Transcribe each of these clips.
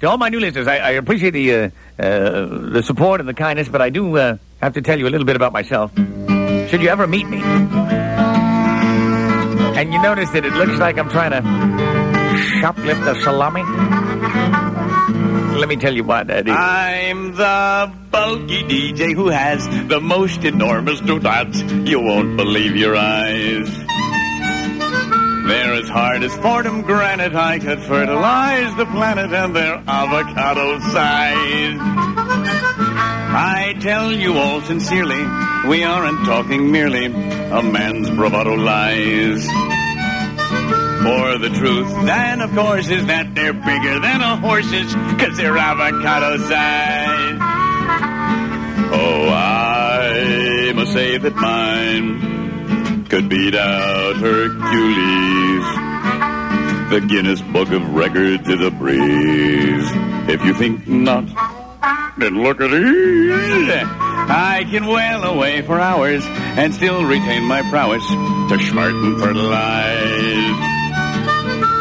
to all my new listeners, I, I appreciate the uh, uh, the support and the kindness, but I do uh, have to tell you a little bit about myself. Should you ever meet me, and you notice that it looks like I'm trying to shoplift the salami, let me tell you why that is. I'm the bulky DJ who has the most enormous donuts. You won't believe your eyes. As hard as Fordham granite. I could fertilize the planet and they're avocado size. I tell you all sincerely, we aren't talking merely a man's bravado lies. For the truth, then, of course, is that they're bigger than a horse's, cause they're avocado size. Oh, I must say that mine could beat out Hercules. The Guinness Book of Records is a breeze. If you think not, then look at these. I can wail away for hours and still retain my prowess to smart and fertilize.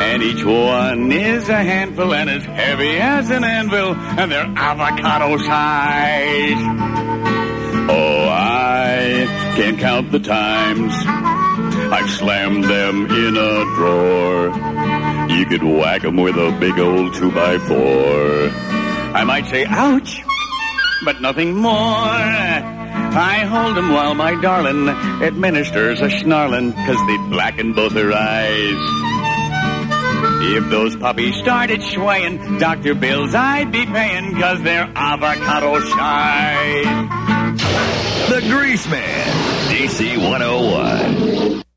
And each one is a handful and as heavy as an anvil, and they're avocado size. Can't count the times I've slammed them in a drawer. You could whack 'em with a big old two by four. I might say, ouch, but nothing more. I hold 'em while my darling administers a snarlin', cause they blacken both her eyes. If those puppies started swaying, Dr. Bills I'd be paying, cause they're avocado shy. The Greaseman, DC 101.